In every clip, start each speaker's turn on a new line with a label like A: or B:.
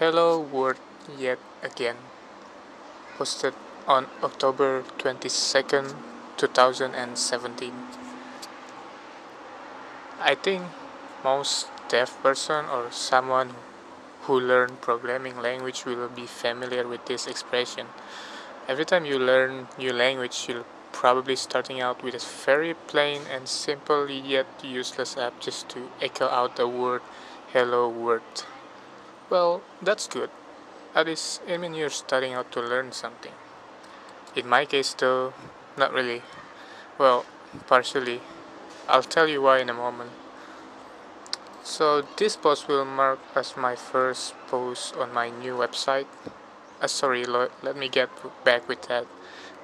A: Hello World Yet Again, posted on October 22nd, 2017. I think most dev person or someone who learn programming language will be familiar with this expression. Every time you learn new language, you'll probably starting out with a very plain and simple yet useless app just to echo out the word hello world. Well, that's good. At least it means you're starting out to learn something. In my case, though, not really. Well, partially. I'll tell you why in a moment. So, this post will mark as my first post on my new website. Uh, sorry, let me get back with that.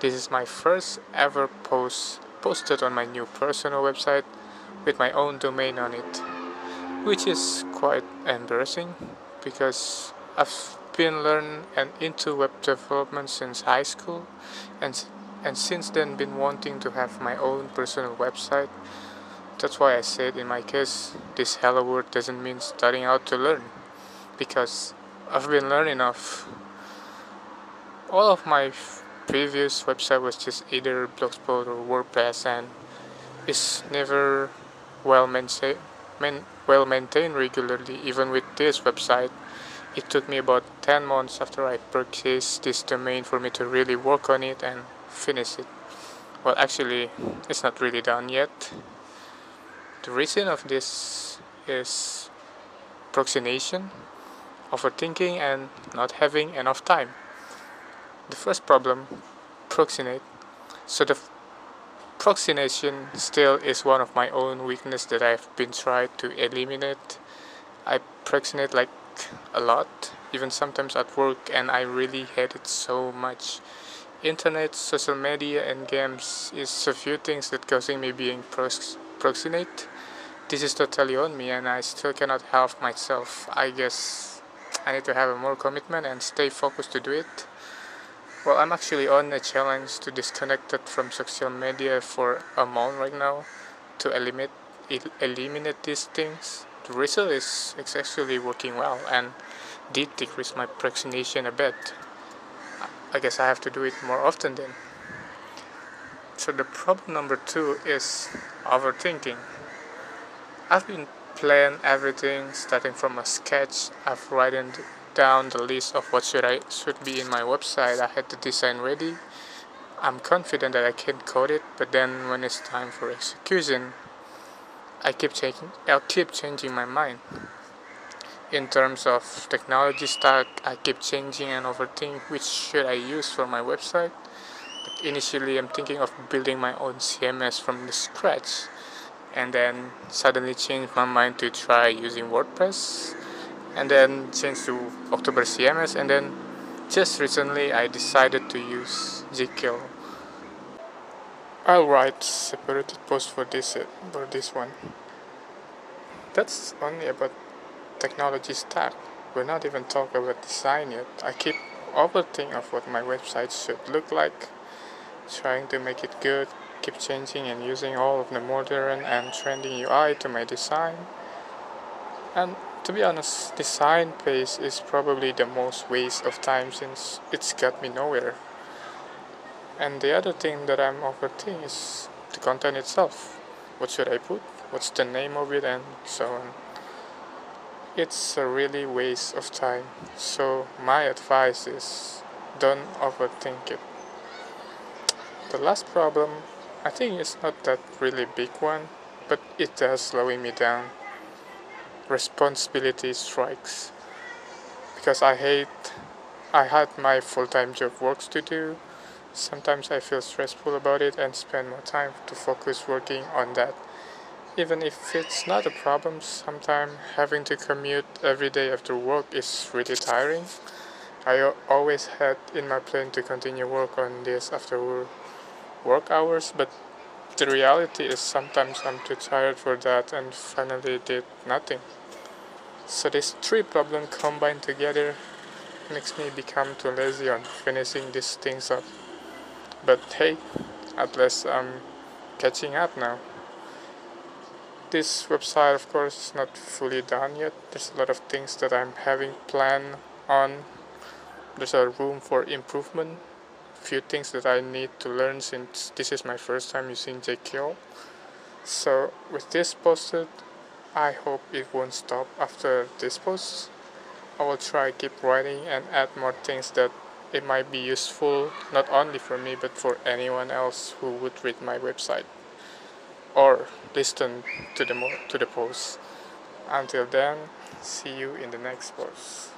A: This is my first ever post posted on my new personal website with my own domain on it, which is quite embarrassing because I've been learning and into web development since high school and and since then been wanting to have my own personal website. That's why I said in my case this hello world doesn't mean starting out to learn because I've been learning of All of my previous website was just either Blogspot or WordPress and it's never well maintained well maintained regularly even with this website it took me about 10 months after I purchased this domain for me to really work on it and finish it. Well, actually, it's not really done yet. The reason of this is procrastination, overthinking, and not having enough time. The first problem, procrastinate. So the Procrastination still is one of my own weakness that I've been trying to eliminate. I procrastinate like a lot, even sometimes at work, and I really hate it so much. Internet, social media, and games is a few things that causing me being procrastinate. This is totally on me, and I still cannot help myself. I guess I need to have a more commitment and stay focused to do it. Well, I'm actually on a challenge to disconnect it from social media for a month right now to eliminate eliminate these things. The result is it's actually working well and did decrease my procrastination a bit. I guess I have to do it more often then. So the problem number two is overthinking. I've been planning everything starting from a sketch. I've written down the list of what should I should be in my website. I had the design ready. I'm confident that I can code it, but then when it's time for execution, I keep changing. I'll keep changing my mind. In terms of technology stack, I keep changing and overthink which should I use for my website. But initially, I'm thinking of building my own CMS from the scratch, and then suddenly change my mind to try using WordPress and then changed to October CMS and then just recently I decided to use Jekyll. I'll write separated post for this uh, for this one. That's only about technology stack. We're not even talking about design yet. I keep overthinking of what my website should look like, trying to make it good, keep changing and using all of the modern and trending UI to my design. And to be honest, design phase is probably the most waste of time since it's got me nowhere. And the other thing that I'm overthinking is the content itself. What should I put? What's the name of it and so on. It's a really waste of time. So my advice is don't overthink it. The last problem, I think it's not that really big one, but it does slowing me down responsibility strikes because I hate I had my full-time job works to do. Sometimes I feel stressful about it and spend more time to focus working on that. Even if it's not a problem, sometimes having to commute every day after work is really tiring. I always had in my plan to continue work on this after work hours, but the reality is sometimes I'm too tired for that and finally did nothing. So these three problems combined together makes me become too lazy on finishing these things up. But hey, at least I'm catching up now. This website, of course, is not fully done yet. There's a lot of things that I'm having planned on there's a room for improvement few things that I need to learn since this is my first time using Jekyll so with this posted I hope it won't stop after this post. I will try keep writing and add more things that it might be useful not only for me but for anyone else who would read my website or listen to the to the post. Until then see you in the next post